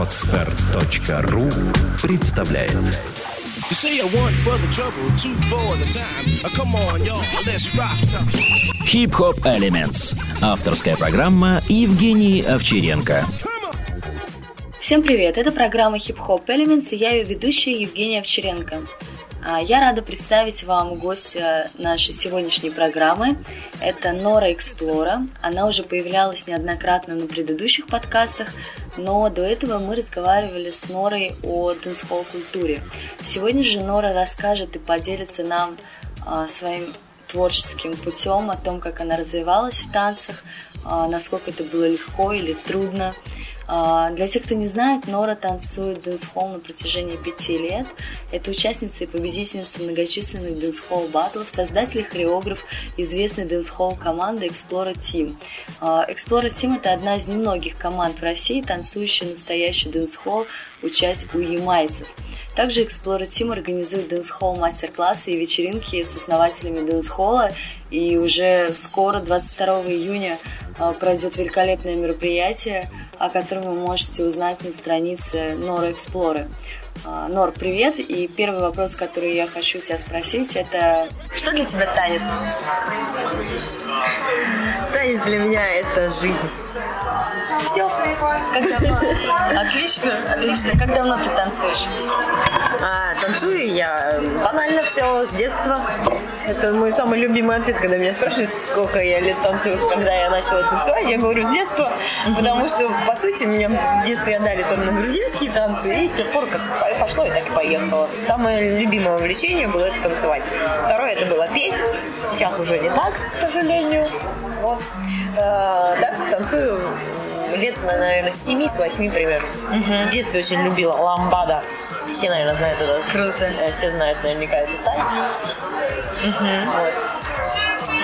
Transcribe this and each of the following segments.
Отстар.ру представляет You say I want for the trouble, two for the time. Uh, come on, y'all, let's rock. Хип-хоп Elements. Авторская программа Евгений Овчаренко. Всем привет! Это программа Hip Hop Elements и я ее ведущая Евгения Овчаренко. А, Я рада представить вам гостя нашей сегодняшней программы. Это Нора Эксплора. Она уже появлялась неоднократно на предыдущих подкастах, но до этого мы разговаривали с Норой о дэнс-холл культуре. Сегодня же Нора расскажет и поделится нам а, своим творческим путем, о том, как она развивалась в танцах, а, насколько это было легко или трудно. Для тех, кто не знает, Нора танцует дэнс-холл на протяжении пяти лет. Это участница и победительница многочисленных дэнс-холл батлов, создатель и хореограф известной дэнс-холл команды Explora Team. А, Explora Team – это одна из немногих команд в России, танцующая настоящий дэнс-холл, учась у ямайцев. Также Explora Team организует дэнс-холл мастер-классы и вечеринки с основателями дэнс-холла. И уже скоро, 22 июня, а, пройдет великолепное мероприятие, о котором вы можете узнать на странице Нора Эксплоры. Нор, привет! И первый вопрос, который я хочу тебя спросить, это что для тебя танец? Танец для меня это жизнь. Все. Как давно? Отлично, отлично. Как давно ты танцуешь? А танцую я банально все с детства. Это мой самый любимый ответ, когда меня спрашивают, сколько я лет танцую, когда я начала танцевать, я говорю с детства, потому что, по сути, меня в детстве отдали только грузинские танцы, и с тех пор как пошло, и так и поехало. Самое любимое увлечение было это танцевать. Второе это было петь, сейчас уже не так, к сожалению. Вот. А, так, танцую лет, наверное, с 7 с 8 примерно. В детстве очень любила ламбада. Все, наверное, знают это. Круто. Э, Все знают наверняка этот танец. Вот.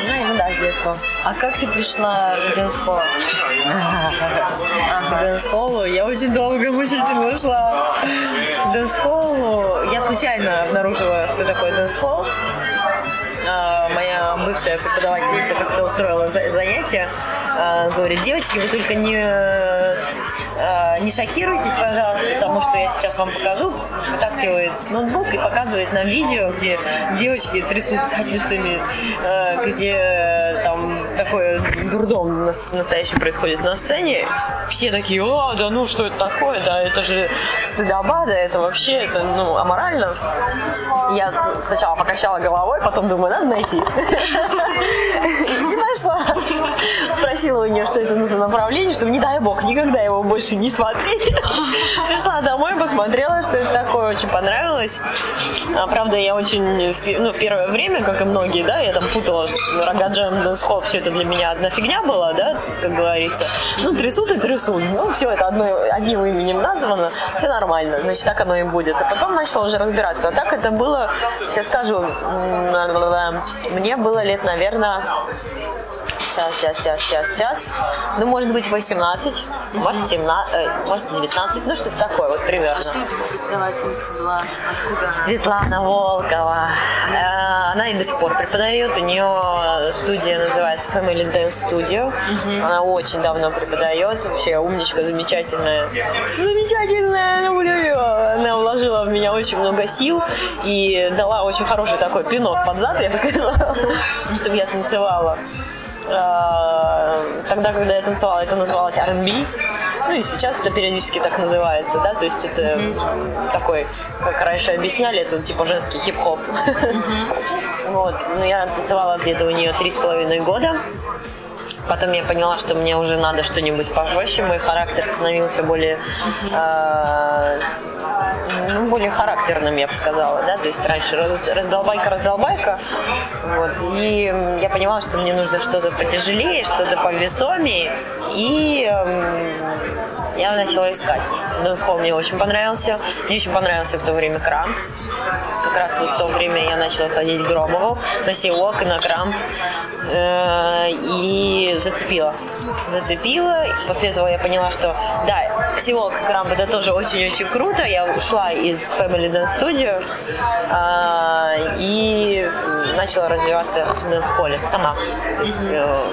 Ну, и ну да, с детства. А как ты пришла в дэнс-холл? К дэнс-холлу я очень долго мучительно шла. К дэнс-холлу я случайно обнаружила, что такое дэнс-холл. А, Моя бывшая преподавательница как-то устроила за- занятие. А, Говорит, девочки, вы только не, а, не шокируйтесь, пожалуйста, потому что я сейчас вам покажу. Вытаскивает ноутбук и показывает нам видео, где девочки трясут задницами, где такой дурдом нас- настоящий происходит на сцене. Все такие, о, да ну что это такое, да это же стыдоба, да это вообще, это ну аморально. Я сначала покачала головой, потом думаю, надо найти. И нашла. Спросила у нее, что это за направление, чтобы, не дай бог, никогда его больше не смотреть. Пришла домой, посмотрела, что это такое, очень понравилось. А, правда, я очень, ну, в первое время, как и многие, да, я там путала, что рагга-джем, дэнс-холл, все это для меня одна фигня была, да, как говорится. Ну, трясут и трясут. Ну, все это одной, одним именем названо, все нормально, значит, так оно и будет. А потом начала уже разбираться. А так это было, сейчас скажу, мне было лет, наверное, Сейчас, сейчас, сейчас, сейчас, сейчас. Ну, может быть, 18, может, 17, э, может, 19, ну, что-то такое, вот примерно. Что это за преподавательница была? Откуда она? Светлана Волкова. Э, Она и до сих пор преподает. У нее студия называется Family Dance Studio. Она очень давно преподает. Вообще умничка, замечательная. Замечательная, люблю ее. Она вложила в меня очень много сил и дала очень хороший такой пинок под зад, я бы сказала, чтобы я танцевала. Э, Тогда, когда я танцевала, это называлось R&B. Ну и сейчас это периодически так называется, да, то есть это такой, как раньше объясняли, это типа женский хип-хоп. Вот, ну я танцевала где-то у нее три с половиной года. Потом я поняла, что мне уже надо что-нибудь пожестче. Мой характер становился более, э, ну, более характерным, я бы сказала, да. То есть раньше раз- раздолбайка, раздолбайка. Вот. И я понимала, что мне нужно что-то потяжелее, что-то повесомее. И эм, я начала искать. Дэнс-холл мне очень понравился. Мне очень понравился в то время крамп. Как раз вот в то время я начала ходить к Громову на C-walk и на крамп. Э, И зацепила. Зацепила. И после этого я поняла, что да, C-walk и крамп это тоже очень-очень круто. Я ушла из Family Dance Studio а, и начала развиваться в дэнс-холле сама. Э,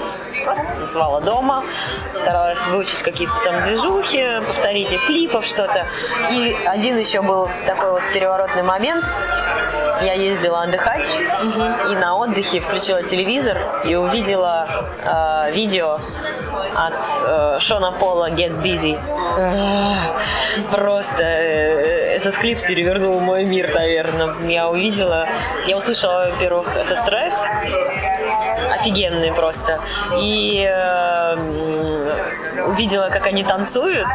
Просто танцевала дома, старалась выучить какие-то там движухи, повторить из клипов что-то. И один еще был такой вот переворотный момент. Я ездила отдыхать и на отдыхе включила телевизор и увидела э, видео от э, Шона Пола Get Busy. Просто э, этот клип перевернул мой мир, наверное. Я увидела, я услышала, во-первых, этот трек, офигенный просто. И э, увидела, как они танцуют.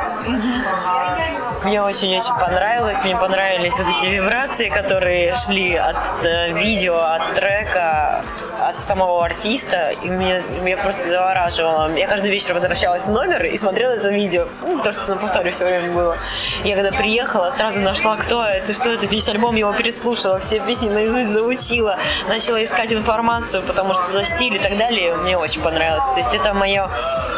Мне очень-очень понравилось. Мне понравились вот эти вибрации, которые шли от э, видео, от трека, от самого артиста. И мне, меня просто завораживало. Я каждый вечер возвращалась в номер и смотрела это видео. Ну, потому что на повторе все время было. Я когда приехала, сразу нашла, кто это, что это, весь альбом его переслушала, все песни наизусть заучила, начала искать информацию, потому что за стиль и так далее мне очень понравилось. То есть это мое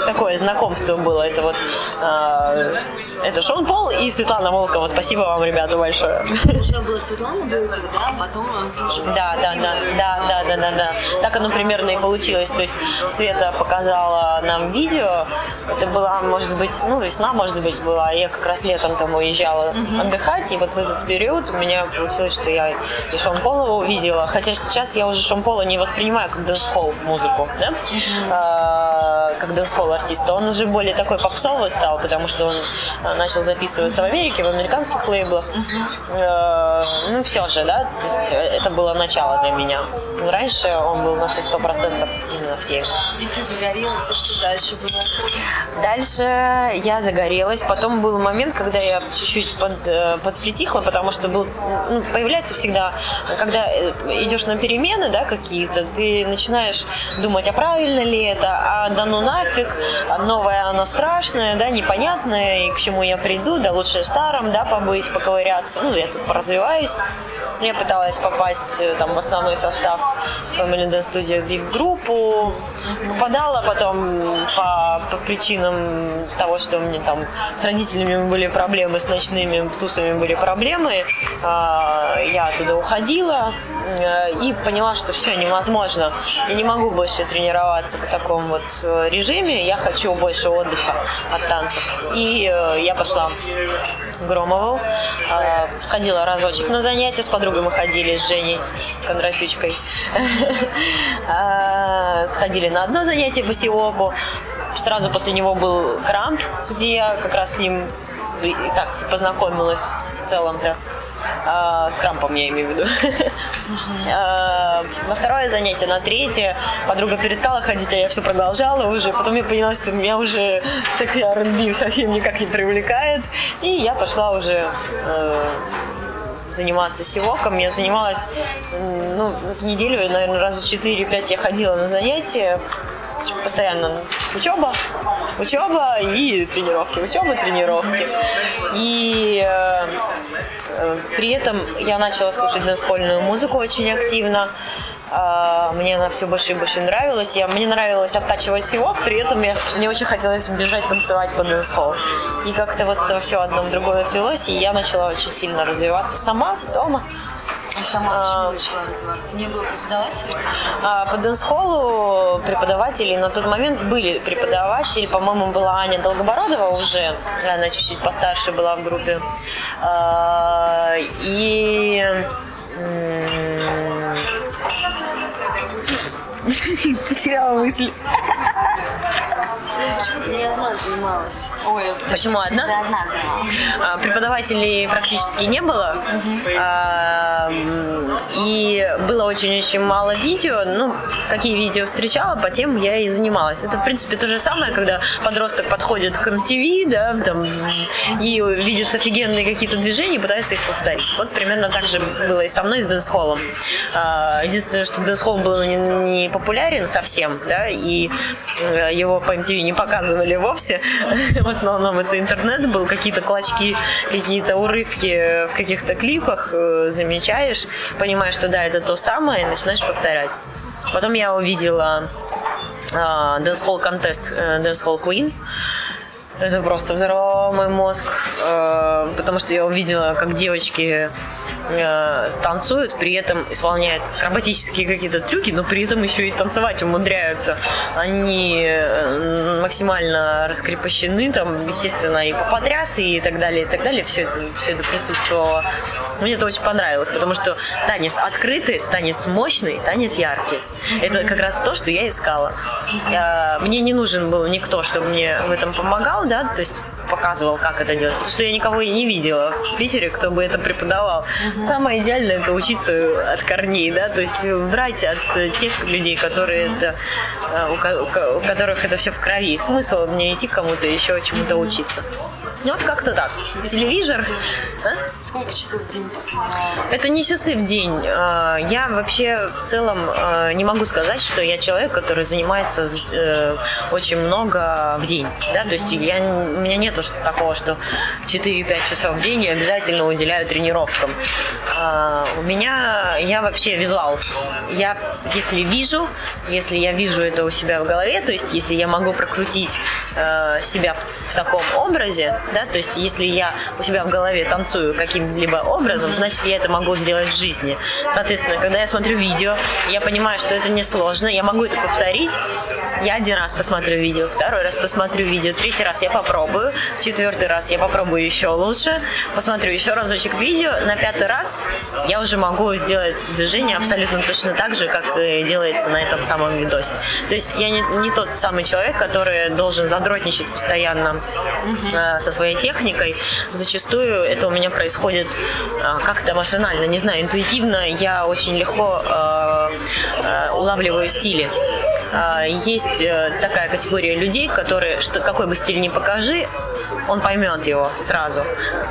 такое знакомство было. Это вот э, это Шон Пол и Светлана Волкова. Спасибо вам, ребята, большое. Сначала была Светлана Волкова, да, а потом тоже. Да, да, да, да, да, да, да, да. Так оно примерно и получилось. То есть Света показала нам видео. Это была, может быть, ну, весна, может быть, была. Я как раз летом там уезжала отдыхать. И вот в этот период у меня получилось, что я и Шон Пола увидела. Хотя сейчас я уже Шон Пола не воспринимаю как дэнс-холл музыку, да? А, как дэнс-холл артиста. Он уже более такой попсовый стал, потому что он а, начал записываться в Америке, в американских лейблах. Э, Ну, все же, да, то есть э, это было начало для меня. Раньше он был на все сто процентов именно в теме. И ты загорелась, и что дальше было? Дальше я загорелась. Потом был момент, когда я чуть-чуть под, э, подпритихла, потому что был, ну, появляется всегда, когда э, идешь на перемены, да, какие-то, ты начинаешь думать, а правильно ли это, а да ну нафиг, а новое оно страшное, да, непонятное, и к чему я приду, да лучше старым, да, побыть, поковыряться. Ну, я тут поразвиваюсь. Я пыталась попасть э, там в основной состав Family Dance Studio VIP-группу. Попадала потом по, по причинам того, что у меня там с родителями были проблемы, с ночными тусами были проблемы. А, Я оттуда уходила э, и поняла, что все невозможно. Я не могу больше тренироваться по такому вот э, режиме. Я хочу больше отдыха от танцев. И э, я пошла в Громову. А, Сходила разочек на занятия. С подругой мы ходили с Женей Кондратючкой. А, Сходили на одно занятие по сиопу. Сразу после него был крамп, где я как раз с ним и так познакомилась в целом-то. А, с крампом я имею в виду. А, На второе занятие, на третье подруга перестала ходить, а я все продолжала уже. Потом я поняла, что меня уже секси R&B совсем никак не привлекает. И я пошла уже э, заниматься сивоком. Я занималась, ну, неделю, наверное, раза 4-5 я ходила на занятия. Постоянно учеба, учеба и тренировки, учеба, тренировки. И э, э, при этом я начала слушать dancehall ьную музыку очень активно. А, Мне она все больше и больше нравилась. Я, мне нравилось оттачивать сивок, при этом я, мне очень хотелось бежать танцевать по dancehall. И как-то вот это все одно в другое слилось, и я начала очень сильно развиваться сама, дома. А сама почему начала развиваться? Не было преподавателей? А, По дэнс-холлу преподаватели на тот момент были преподаватели, по-моему, была Аня Долгобородова уже, она чуть-чуть постарше была в группе. А, И потеряла мысль. Почему ты не одна занималась? Ой, Почему одна? Ты одна занималась. А, Преподавателей практически не было. А, м, И было очень-очень мало видео. Ну, какие видео встречала, по тем я и занималась. Это, в принципе, то же самое, когда подросток подходит к MTV, да, там, и видит офигенные какие-то движения и пытается их повторить. Вот примерно так же было и со мной с dancehall ом. А, Единственное, что dancehall был не, не популярен совсем, да, и э, его по MTV не показывали вовсе. В основном это интернет был, какие-то клочки, какие-то урывки в каких-то клипах э, замечаешь, понимаешь, что да, это то самое, и начинаешь повторять. Потом я увидела э, Dance Hall Contest, э, Dance Hall Queen. Это просто взорвало мой мозг, э, потому что я увидела, как девочки э, танцуют, при этом исполняют акробатические какие-то трюки, но при этом еще и танцевать умудряются. Они э, максимально раскрепощены, там, естественно, и поподрясы, и так далее, и так далее. Все это, все это присутствовало. Мне это очень понравилось, потому что танец открытый, танец мощный, танец яркий. Это как раз то, что я искала. Я- Мне не нужен был никто, чтобы мне в этом помогал, да, то есть показывал, как это делать. Потому что я никого и не видела в Питере, кто бы это преподавал. Самое идеальное это учиться от корней, да, то есть брать от э, тех людей, которые это, э, у, у у которых это все в крови. Смысл мне идти кому-то еще чему-то учиться. Ну, вот как-то так. Телевизор. А? Сколько часов в день? Это не часы в день. А, Я вообще в целом э, не могу сказать, что я человек, который занимается э, очень много в день. Да? То есть я, у меня нет такого, что 4-5 часов в день я обязательно уделяю тренировкам. А, У меня, я вообще визуал. Я, если вижу, если я вижу это у себя в голове, то есть если я могу прокрутить э, себя в, в таком образе, да, то есть если я у себя в голове танцую каким-либо образом, значит я это могу сделать в жизни. Соответственно, когда я смотрю видео, я понимаю, что это не сложно, я могу это повторить. Я один раз посмотрю видео, второй раз посмотрю видео, третий раз я попробую, четвертый раз я попробую еще лучше, посмотрю еще разочек видео, на пятый раз я уже могу сделать движение абсолютно точно так же, как и делается на этом самом видосе. То есть я не, не тот самый человек, который должен задротничать постоянно э, со своей техникой. Зачастую это у меня происходит э, как-то машинально, не знаю, интуитивно. Я очень легко э, э, улавливаю стили. А, Есть э, такая категория людей, которые, что какой бы стиль ни покажи, он поймет его сразу,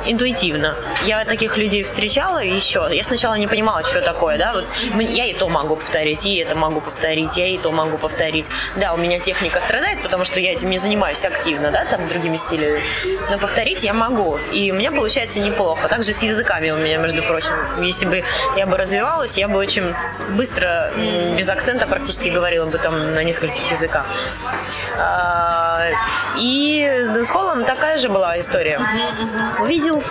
интуитивно. Я таких людей встречала еще. Я сначала не понимала, что такое, да, вот я и то могу повторить, и это могу повторить, я и то могу повторить. Да, у меня техника страдает, потому что я этим не занимаюсь активно, да, там другими стилями. Но повторить я могу, и у меня получается неплохо. Также с языками у меня, между прочим, если бы я бы развивалась, я бы очень быстро, без акцента практически говорила бы там на нескольких языках. А, И с dancehall ом такая же была история. Увидел,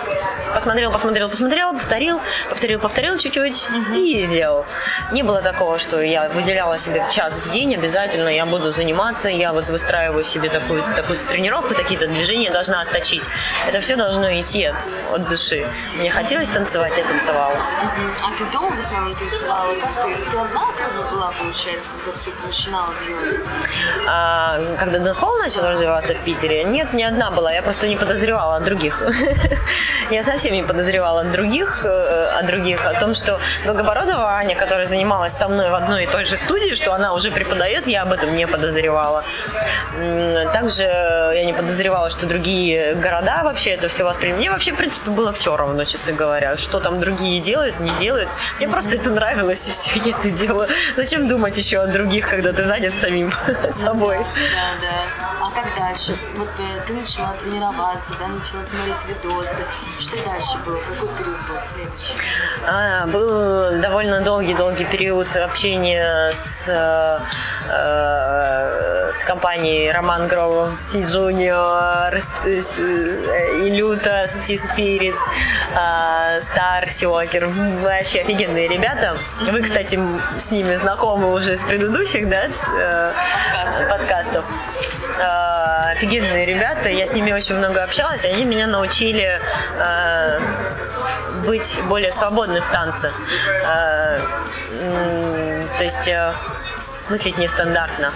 посмотрел, посмотрел, посмотрел, повторил, повторил, повторил чуть-чуть и сделал. Не было такого, что я выделяла себе час в день обязательно, я буду заниматься, я вот выстраиваю себе такую, такую тренировку, такие-то движения должна отточить. Это все должно идти от, от души. Мне хотелось танцевать, я танцевала. А ты дома в основном танцевала? Как ты? Ты одна как бы была, получается, когда все это начинала делать? А, когда dancehall начал развиваться в Питере, нет, не одна была, я просто не подозревала о других. Я совсем не подозревала от других, э, о других, о том, что Долгобородова Аня, которая занималась со мной в одной и той же студии, что она уже преподает, я об этом не подозревала. Также я не подозревала, что другие города вообще это все воспринимают. Мне вообще, в принципе, было все равно, честно говоря, что там другие делают, не делают. Мне просто это нравилось, и все, я это делала. Зачем думать еще о других, когда ты занят самим собой? Да, да. А как дальше? Вот э, ты начала тренироваться, да, начала смотреть видосы. Что дальше было? Какой период был следующий? А, был довольно долгий-долгий период общения с, э, э, с компанией Роман Громов, Си э, Илюта, Ти Спирит, э, Стар, Сиокер. Вообще офигенные ребята. Вы, кстати, с ними знакомы уже с предыдущих, да, э, подкастов. Э, Офигенные ребята, я с ними очень много общалась, они меня научили э, быть более свободной в танце. Э, То есть э, мыслить нестандартно.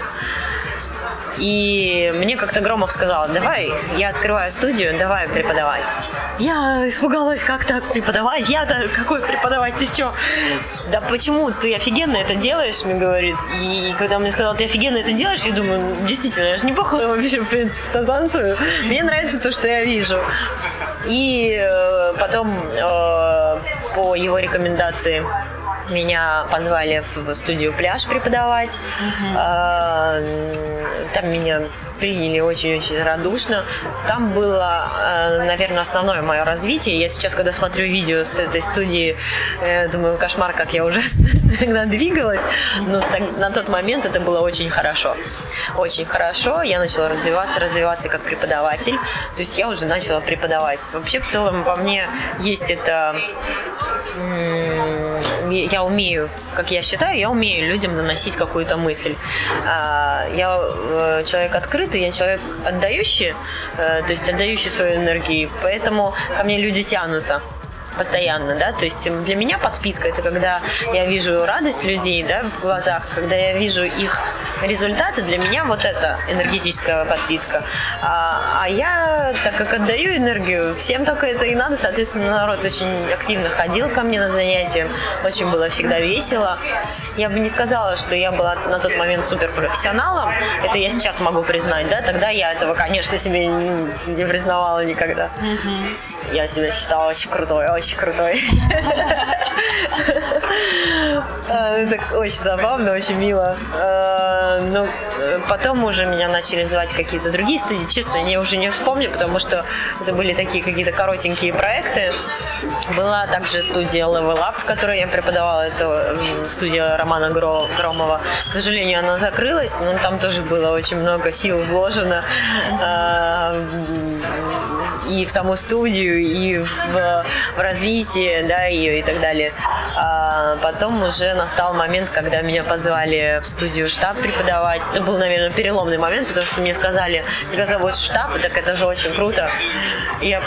И мне как-то Громов сказал, давай, я открываю студию, давай преподавать. Я испугалась, как так преподавать? Я-то какой преподавать, ты что? Да почему ты офигенно это делаешь, мне говорит. И когда мне сказал, ты офигенно это делаешь, я думаю, «Ну, действительно, я же неплохо вообще, в принципе, танцую. Мне нравится то, что я вижу. И э, потом э, по его рекомендации меня позвали в студию «Пляж» преподавать. А, Там меня приняли очень-очень радушно. Там было, э, наверное, основное мое развитие. Я сейчас, когда смотрю видео с этой студии, э, думаю, кошмар, как я ужасно тогда двигалась. Но на тот момент это было очень хорошо. Очень хорошо. Я начала развиваться, развиваться как преподаватель. То есть я уже начала преподавать. Вообще, в целом, во мне есть это я умею, как я считаю, я умею людям наносить какую-то мысль. А, я э, человек открытый, я человек отдающий, э, то есть отдающий свою энергию, поэтому ко мне люди тянутся постоянно, да, то есть для меня подпитка это когда я вижу радость людей, да, в глазах, когда я вижу их результаты, для меня вот это энергетическая подпитка. А, а я, так как отдаю энергию, всем только это и надо, соответственно, народ очень активно ходил ко мне на занятия, очень было всегда весело. Я бы не сказала, что я была на тот момент суперпрофессионалом, это я сейчас могу признать, да, тогда я этого, конечно, себе не, признавала никогда. Я себя считала очень крутой, очень крутой. А, это очень забавно, очень мило. А, ну, потом уже меня начали звать какие-то другие студии. Честно, я уже не вспомню, потому что это были такие какие-то коротенькие проекты. Была также студия Level Up, в которой я преподавала. Это студия Романа Громова. К сожалению, она закрылась, но там тоже было очень много сил вложено а, и в саму студию, и в, в развитие, да, ее и так далее. А потом уже настал момент, когда меня позвали в студию штаб преподавать. Это был, наверное, переломный момент, потому что мне сказали, тебя зовут штаб, так это же очень круто. Я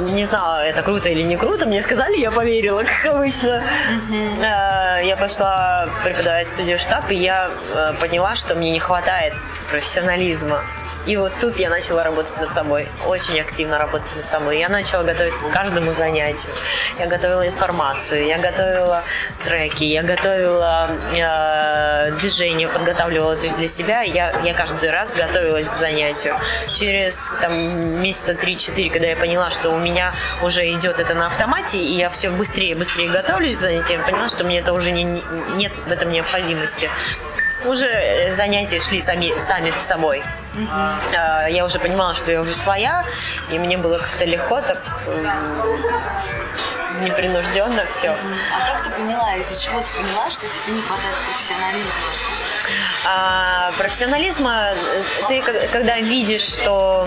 не знала, это круто или не круто. Мне сказали, я поверила, как обычно. Mm-hmm. Я пошла преподавать в студию штаб, и я э, поняла, что мне не хватает профессионализма. И вот тут я начала работать над собой, очень активно работать над собой. Я начала готовиться к каждому занятию. Я готовила информацию, я готовила треки, я готовила э, движение, подготавливала то есть для себя. Я, я каждый раз готовилась к занятию. Через там, месяца 3-4, когда я поняла, что у меня уже идет это на автомате, и я все быстрее и быстрее готовлюсь к занятиям, поняла, что мне это уже не, нет в этом необходимости уже э, занятия шли сами, сами с собой. Uh-huh. Я уже понимала, что я уже своя, и мне было как-то легко, так непринужденно все. А как ты поняла, из-за чего ты поняла, что тебе не хватает профессионализма? А, профессионализма ты когда видишь, что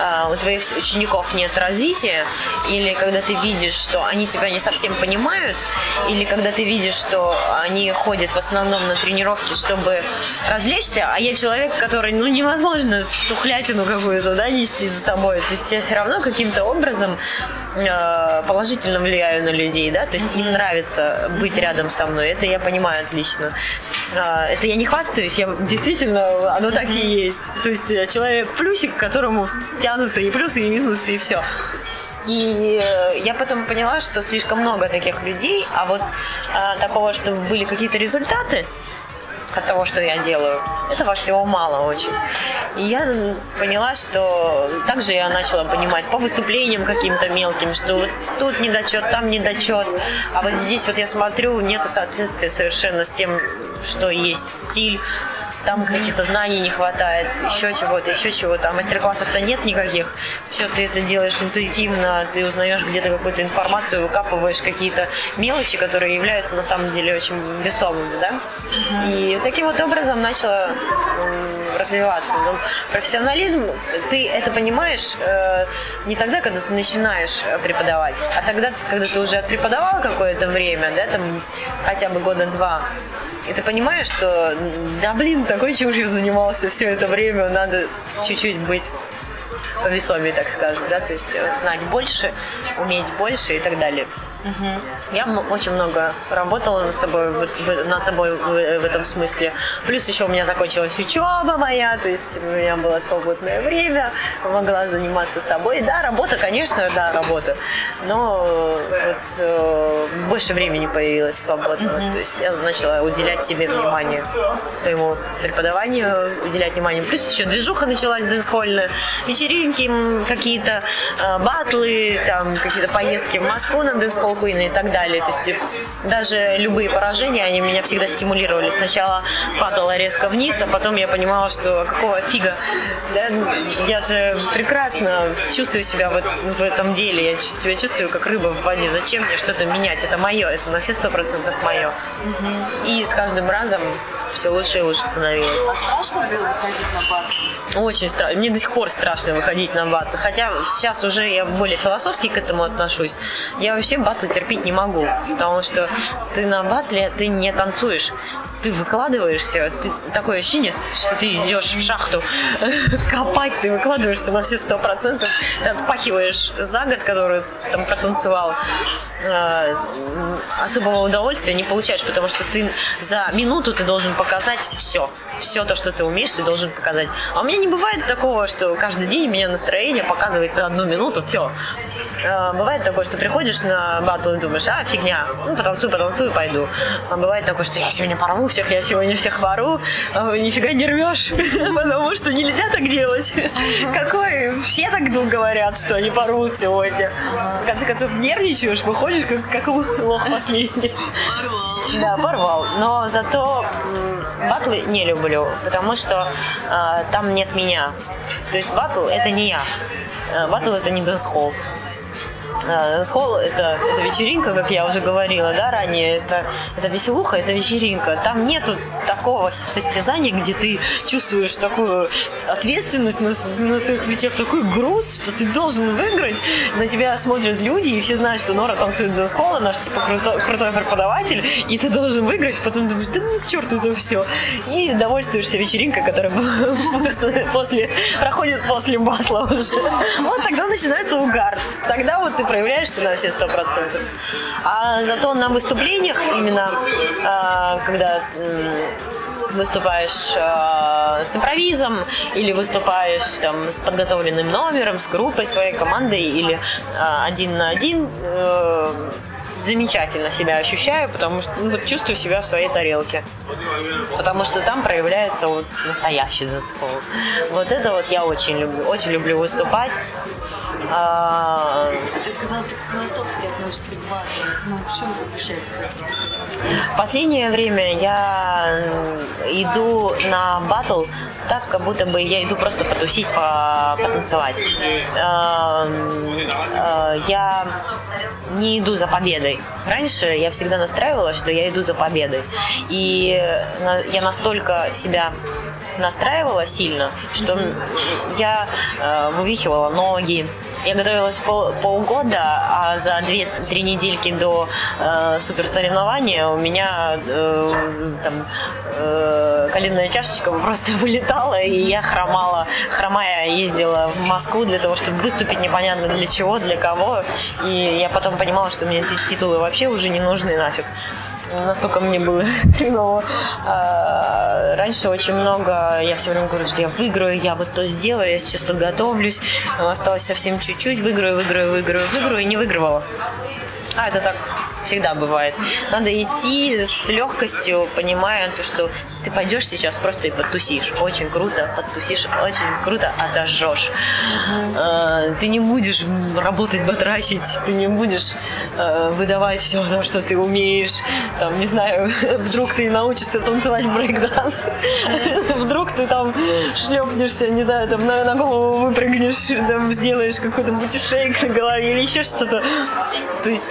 а, у твоих учеников нет развития, или когда ты видишь, что они тебя не совсем понимают, или когда ты видишь, что они ходят в основном на тренировки, чтобы развлечься, а я человек, который, ну, невозможно тухлятину какую-то, да, нести за собой. То есть я все равно каким-то образом положительно влияю на людей, да, то есть им нравится быть рядом со мной, это я понимаю отлично. Э, это я не хвастаюсь, я действительно, оно так и есть. То есть э, человек плюсик, к которому тянутся и плюсы, и минусы, и все. И э, я потом поняла, что слишком много таких людей, а вот а, такого, чтобы были какие-то результаты, от того, что я делаю. Этого всего мало очень. И я поняла, что также я начала понимать по выступлениям каким-то мелким, что вот тут недочет, там недочет, а вот здесь вот я смотрю, нету соответствия совершенно с тем, что есть стиль, там каких-то знаний не хватает, еще чего-то, еще чего-то. А мастер-классов-то нет никаких. Все, ты это делаешь интуитивно, ты узнаешь где-то какую-то информацию, выкапываешь какие-то мелочи, которые являются на самом деле очень весомыми, да? И таким вот образом начала развиваться. Но профессионализм, ты это понимаешь э, не тогда, когда ты начинаешь преподавать, а тогда, когда ты уже преподавал какое-то время, да, там хотя бы года два, и ты понимаешь, что, да блин, такой чушью занимался все это время, надо чуть-чуть быть повесомее, так скажем, да, то есть э, знать больше, уметь больше и так далее. Угу. Я очень много работала над собой, над собой в, этом смысле. Плюс еще у меня закончилась учеба моя, то есть у меня было свободное время, могла заниматься собой. Да, работа, конечно, да, работа. Но вот э, больше времени появилось свободного. Угу. То есть я начала уделять себе внимание своему преподаванию, уделять внимание. Плюс еще движуха началась дэнсхольная, вечеринки какие-то, э, батлы, там какие-то поездки в Москву на дэнсхол Queen и так далее. То есть даже любые поражения, они меня всегда стимулировали. Сначала падала резко вниз, а потом я понимала, что какого фига, да, я же прекрасно чувствую себя в, в этом деле, я себя чувствую как рыба в воде. Зачем мне что-то менять? Это мое, это на все сто процентов мое. И с каждым разом все лучше и лучше становилось. А страшно было выходить на бат? Очень страшно. Мне до сих пор страшно выходить на батл. Хотя сейчас уже я более философски к этому отношусь. Я вообще батлы терпеть не могу. Потому что ты на батле, ты не танцуешь ты выкладываешься, ты, такое ощущение, что ты идешь в шахту копать, ты выкладываешься на все сто процентов, ты отпахиваешь за год, который там протанцевал, э, особого удовольствия не получаешь, потому что ты за минуту ты должен показать все, все то, что ты умеешь, ты должен показать. А у меня не бывает такого, что каждый день у меня настроение показывает за одну минуту, все. Э, бывает такое, что приходишь на батл и думаешь, а, фигня, ну, потанцую, потанцую, пойду. А бывает такое, что я сегодня порву всех, я сегодня всех вору, а нифига не рвешь, потому что нельзя так делать. Какой? Все так говорят, что они порвут сегодня. В конце концов, нервничаешь, выходишь как, как лох последний. Да, порвал. Но зато батлы не люблю, потому что э, там нет меня. То есть батл это не я. Э, батл это не dancehall. Схол это, это вечеринка, как я уже говорила, да, ранее, это, это веселуха, это вечеринка. Там нету такого состязания, где ты чувствуешь такую ответственность на, на своих плечах, такой груз, что ты должен выиграть. На тебя смотрят люди, и все знают, что Нора танцует dancehall, наш типа крутой, крутой преподаватель, и ты должен выиграть, потом думаешь, да ну к черту это все. И довольствуешься вечеринкой, которая после, проходит после батла уже. Вот тогда начинается угар. Тогда вот ты проявляешься на все сто процентов. А зато на выступлениях именно, а, когда выступаешь э, с импровизом или выступаешь там с подготовленным номером, с группой своей командой или э, один на один, э, замечательно себя ощущаю, потому что ну, вот чувствую себя в своей тарелке. Потому что там проявляется вот настоящий dance Вот это вот я очень люблю. Очень люблю выступать. А... Ты сказала, ты философски относишься к батлу. Ну, в чем заключается В последнее время я иду на батл так, как будто бы я иду просто потусить, по, потанцевать. А, а, я не иду за победой. Раньше я всегда настраивалась, что я иду за победой. И я настолько себя настраивала сильно, что я э, вывихивала ноги. Я готовилась пол, полгода, а за две, три недельки до э, суперсоревнования у меня э, там, э, коленная чашечка просто вылетала, и я хромала. Хромая ездила в Москву для того, чтобы выступить непонятно для чего, для кого. И я потом понимала, что мне эти титулы вообще уже не нужны нафиг настолько мне было хреново. А, раньше очень много, я все время говорю, что я выиграю, я вот то сделаю, я сейчас подготовлюсь, осталось совсем чуть-чуть, выиграю, выиграю, выиграю, выиграю, и не выигрывала. А, это так всегда бывает. Надо идти с легкостью, понимая, то, что ты пойдешь сейчас просто и подтусишь. Очень круто, подтусишь, очень круто отожжешь. Uh-huh. Ты не будешь работать, батрачить, ты не будешь э, выдавать все то, что ты умеешь. Там, не знаю, вдруг ты научишься танцевать брейкданс. Вдруг ты там шлепнешься, не знаю, там на, на голову выпрыгнешь, там сделаешь какой-то бутишейк на голове или еще что-то. То есть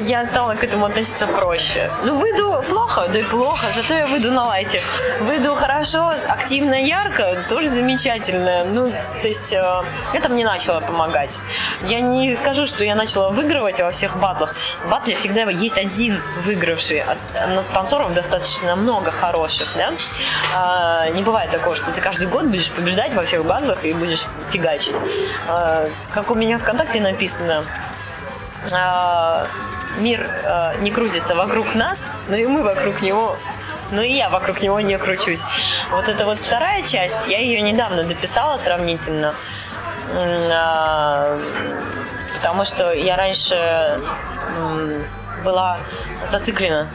я стала к этому относиться проще. Ну, выйду плохо, да и плохо, зато я выйду на лайте. Выйду хорошо, активно, ярко, тоже замечательно. Ну, то есть э, это мне начало помогать. Я не скажу, что я начала выигрывать во всех батлах. В батле всегда есть один выигравший. От, от танцоров достаточно много хороших, да? А, не бывает такого, что ты каждый год будешь побеждать во всех батлах и будешь фигачить. А, как у меня ВКонтакте написано, а, мир э, не крутится вокруг нас, но и мы вокруг него но и я вокруг него не кручусь. Вот это вот вторая часть, я ее недавно дописала сравнительно, а, потому что я раньше была зациклена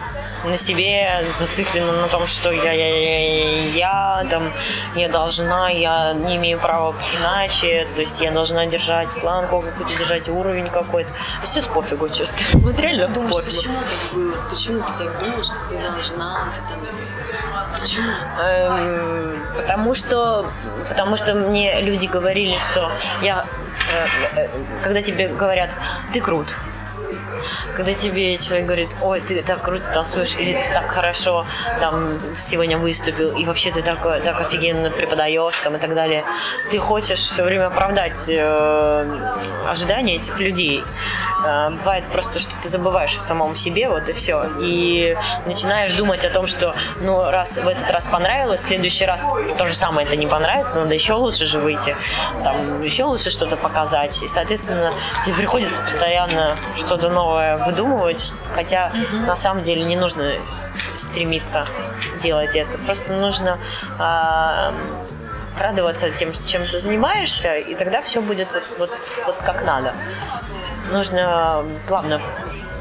на себе, зациклена на том, что я, я, я, я, там, я должна, я не имею права иначе, то есть я должна держать планку какую-то, держать уровень какой-то. Сейчас пофигу, честно. Вот реально Думаешь, пофигу. почему так? Почему ты так думаешь, что ты должна, ты там... Почему? Эм, потому что, потому что мне люди говорили, что я, э, э, когда тебе говорят, ты крут, когда тебе человек говорит, ой, ты так круто танцуешь, или ты так хорошо там сегодня выступил, и вообще ты так, так офигенно преподаешь, там, и так далее, ты хочешь все время оправдать э, ожидания этих людей. Э, бывает просто, что ты забываешь о самом себе, вот и все. И начинаешь думать о том, что, ну, раз в этот раз понравилось, в следующий раз то же самое это не понравится, надо еще лучше же выйти, там, еще лучше что-то показать. И, соответственно, тебе приходится постоянно что-то новое выдумывать, хотя на самом деле не нужно стремиться делать это. Просто нужно а, радоваться тем, чем ты занимаешься, и тогда все будет вот, вот, вот как надо. Нужно плавно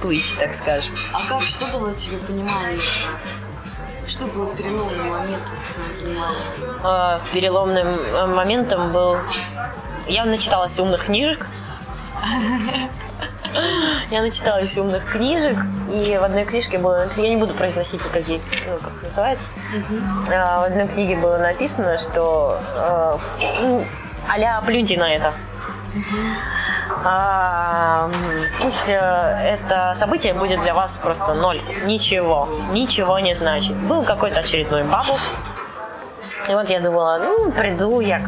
плыть, так скажем. А как, что дало тебе понимание? Что было переломным моментом в твоем понимании? А, переломным э, моментом был... Я начиталась умных книжек. Я начиталась умных книжек, и в одной книжке было написано, я не буду произносить, какие, ну, как называется, А, в одной книге было написано, что ну, а-ля плюньте на это. А, пусть э, это событие будет для вас просто ноль. Ничего. Ничего не значит. Был какой-то очередной бабл, и вот я думала, ну, приду, я.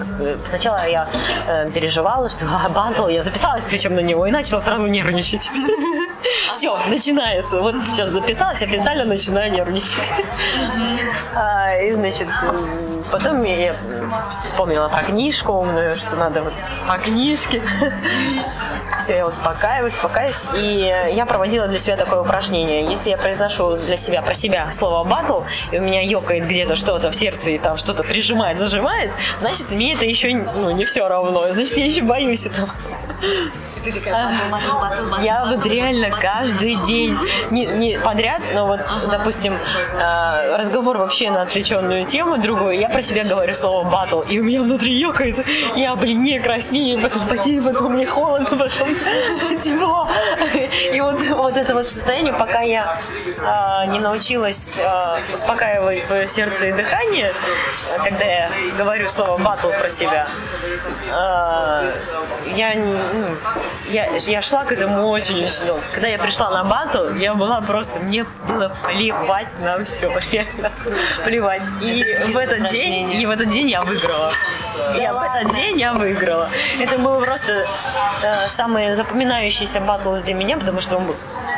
Сначала я э, переживала, что а, я записалась причем на него и начала сразу нервничать. Все, начинается. Вот сейчас записалась, официально начинаю нервничать. А, И, значит, потом я вспомнила про книжку умную, что надо вот по книжке. Все, я успокаиваюсь, успокаиваюсь. И я проводила для себя такое упражнение. Если я произношу для себя, про себя слово батл, и у меня ёкает где-то что-то в сердце, и там что-то прижимает, зажимает, значит, мне это еще ну, не все равно. Значит, я еще боюсь этого. Ты такая батл, батл, батл, батл, Я вот реально каждый день, не, не подряд, но вот, допустим, э, разговор вообще на отвлеченную тему другую, я про себя говорю слово батл, и у меня внутри ёкает, я бледнее, краснее, потом потею, потом мне холодно, потом тепло. И вот, вот это вот состояние, пока я э, не научилась э, успокаивать свое сердце и дыхание, когда я говорю слово батл про себя, э, я, ну, я, я шла к этому очень-очень долго. Когда я пришла на батл, я была просто, мне было плевать на все, реально, плевать. И в этот день, и в этот день я выиграла. Я в этот день я выиграла. Это был просто э, самый запоминающийся батл для меня, потому что он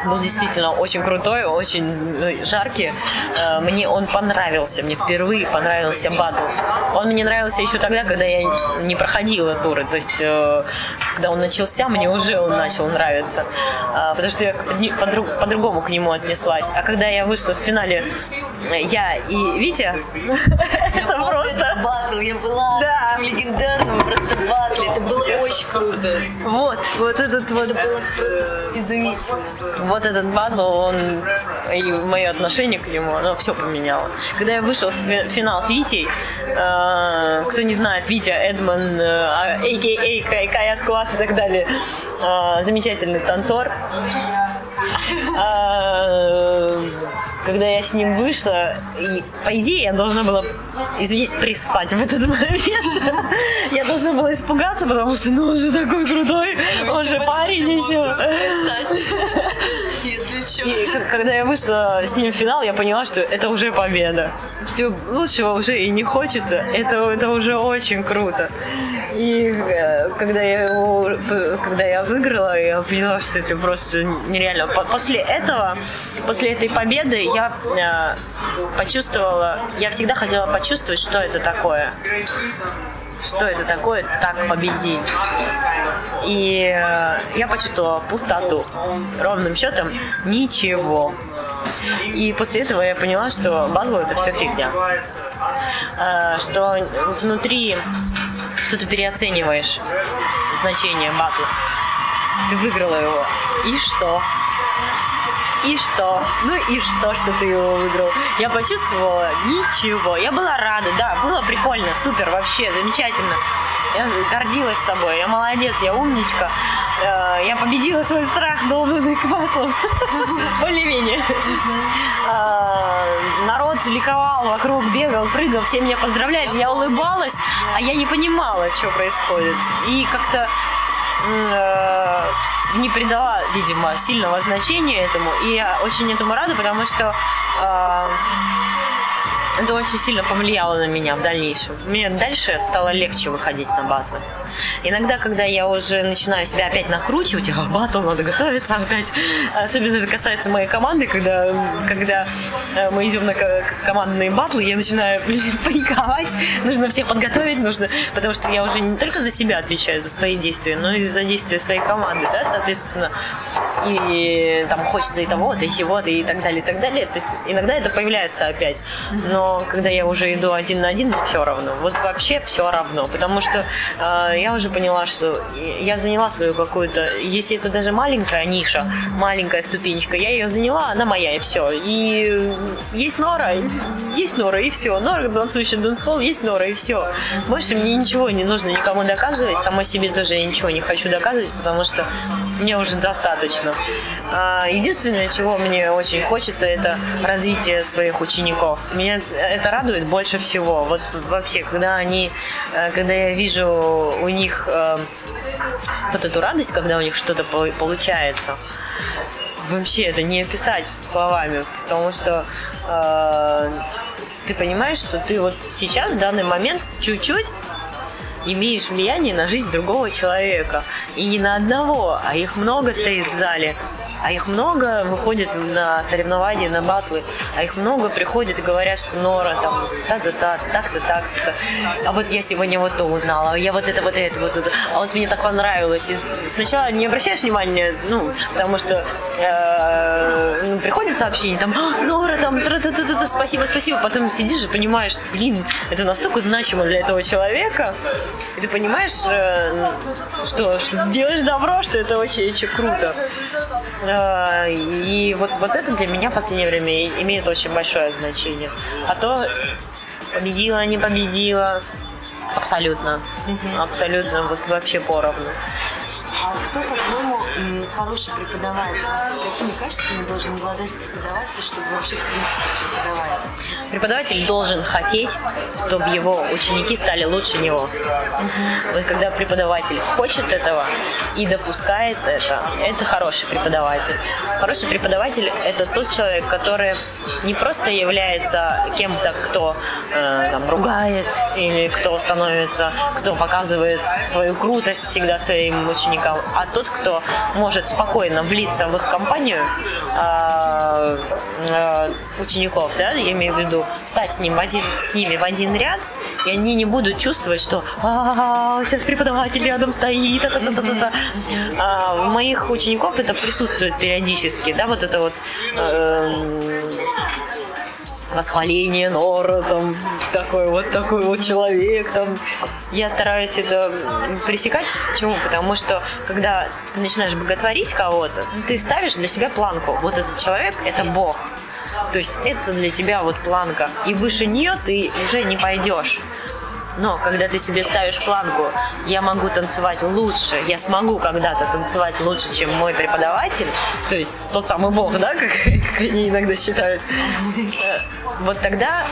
был, действительно очень крутой, очень э, жаркий. Э, мне он понравился, мне впервые понравился батл. Он мне нравился еще тогда, когда я не проходила туры, то есть э, когда он начался, мне уже он начал нравиться, А, потому что я по-другому к нему отнеслась. А когда я вышла в финале, я и Витя, просто... батл, я была Да. в легендарном просто батле, это было очень круто. Вот, вот этот вот... Это было просто изумительно. Вот этот батл, он и мое отношение к нему, оно все поменяло. Когда я вышел в фи- финал с Витей, э, кто не знает, Витя Эдман, э, а.к.а. Кай- Кая Скват и так далее, э, замечательный танцор. А, Когда я с ним вышла, и, по идее, я должна была, извините, приссать в этот момент. Я должна была испугаться, потому что, ну, он же такой крутой, он же парень еще. Если что. И когда я вышла с ним в финал, я поняла, что это уже победа. Что лучшего уже и не хочется. Это, это уже очень круто. И э, когда я, его, когда я выиграла, я поняла, что это просто нереально. По- После этого, после этой победы, я э, почувствовала, я всегда хотела почувствовать, что это такое. Что это такое так победить. И э, я почувствовала пустоту. Ровным счетом ничего. И после этого я поняла, что батл это все фигня. Э, Что внутри, что ты переоцениваешь значение батла. Ты выиграла его. И что? И что? Ну и что, что ты его выиграл? Я почувствовала ничего. Я была рада, да, было прикольно, супер, вообще, замечательно. Я гордилась собой, я молодец, я умничка. Э, Я победила свой страх долбанный к батлу. Более-менее. А, Народ ликовал вокруг, бегал, прыгал, все меня поздравляли. Я улыбалась, а я не понимала, что происходит. И как-то э, не придала, видимо, сильного значения этому. И я очень этому рада, потому что э, это очень сильно повлияло на меня в дальнейшем. Мне дальше стало легче выходить на батлы. Иногда, когда я уже начинаю себя опять накручивать, а батл надо готовиться опять. Особенно это касается моей команды, когда, когда э, мы идем на ко- командные батлы, я начинаю паниковать. Нужно всех подготовить, нужно, потому что я уже не только за себя отвечаю, за свои действия, но и за действия своей команды, да, соответственно. И там хочется и того-то, и сего-то, и так далее, и так далее. То есть иногда это появляется опять. Но когда я уже иду один на один, все равно. Вот вообще все равно. Потому что э, я уже поняла, что я заняла свою какую-то, если это даже маленькая ниша, маленькая ступенечка, я ее заняла, она моя, и все. И есть Нора, есть Нора, и все. Нора, танцующий dancehall, есть Нора, и все. Больше мне ничего не нужно никому доказывать, самой себе тоже я ничего не хочу доказывать, потому что мне уже достаточно. А, Единственное, чего мне очень хочется, это развитие своих учеников. Меня это радует больше всего. Вот вообще, когда они, э, когда я вижу у них э, вот эту радость, когда у них что-то по- получается, вообще это не описать словами, потому что э, ты понимаешь, что ты вот сейчас, в данный момент, чуть-чуть имеешь влияние на жизнь другого человека. И не на одного, а их много стоит в зале. А их много выходит на соревнования, на батлы. А их много приходят и говорят, что Нора там так-то так, так-то так-то. А вот я сегодня вот то узнала, а я вот это, вот это, вот это. А вот мне так понравилось. И сначала не обращаешь внимания, ну, потому что э, ну, приходит сообщение, там, «А, Нора, там, тра-та-та-та, спасибо, спасибо. Потом сидишь и понимаешь, блин, это настолько значимо для этого человека. И ты понимаешь, э, что, что делаешь добро, что это очень, очень круто. И вот, вот это для меня в последнее время имеет очень большое значение. А то победила, не победила, абсолютно. Абсолютно, вот вообще поровну. А кто, по-твоему, хороший преподаватель? Какими качествами должен обладать преподаватель, чтобы вообще, в принципе, преподавать? Преподаватель должен хотеть, чтобы его ученики стали лучше него. Вот когда преподаватель хочет этого и допускает это, это хороший преподаватель. Хороший преподаватель – это тот человек, который не просто является кем-то, кто э, там, ругает или кто становится, кто показывает свою крутость всегда своим ученикам, а тот, кто может спокойно влиться в их компанию а, а, учеников, да, я имею в виду, встать с, ним в один, с ними в один ряд, и они не будут чувствовать, что «А, сейчас преподаватель рядом стоит, та-та-та-та-та». А, у моих учеников это присутствует периодически, да, вот это вот эм, восхваление Нора, там, такой вот такой вот человек, там. Я стараюсь это пресекать. Почему? Потому что, когда ты начинаешь боготворить кого-то, ты ставишь для себя планку. Вот этот человек – это Бог. То есть это для тебя вот планка. И выше нее ты уже не пойдешь. Но когда ты себе ставишь планку, я могу танцевать лучше, я смогу когда-то танцевать лучше, чем мой преподаватель, то есть тот самый бог, да, как, как они иногда считают, э, вот тогда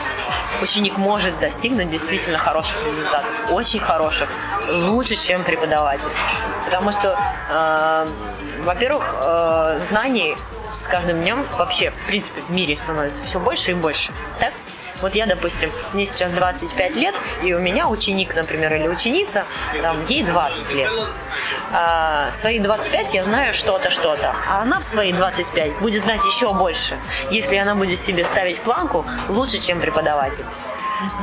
ученик может достигнуть действительно хороших результатов, очень хороших, лучше, чем преподаватель. Потому что, э, во-первых, э, знаний с каждым днем вообще, в принципе, в мире становится все больше и больше. Так? Вот я, допустим, мне сейчас 25 лет, и у меня ученик, например, или ученица, там, ей 20 лет. А, свои 25 я знаю что-то, что-то. А она в свои 25 будет знать еще больше, если она будет себе ставить планку лучше, чем преподаватель.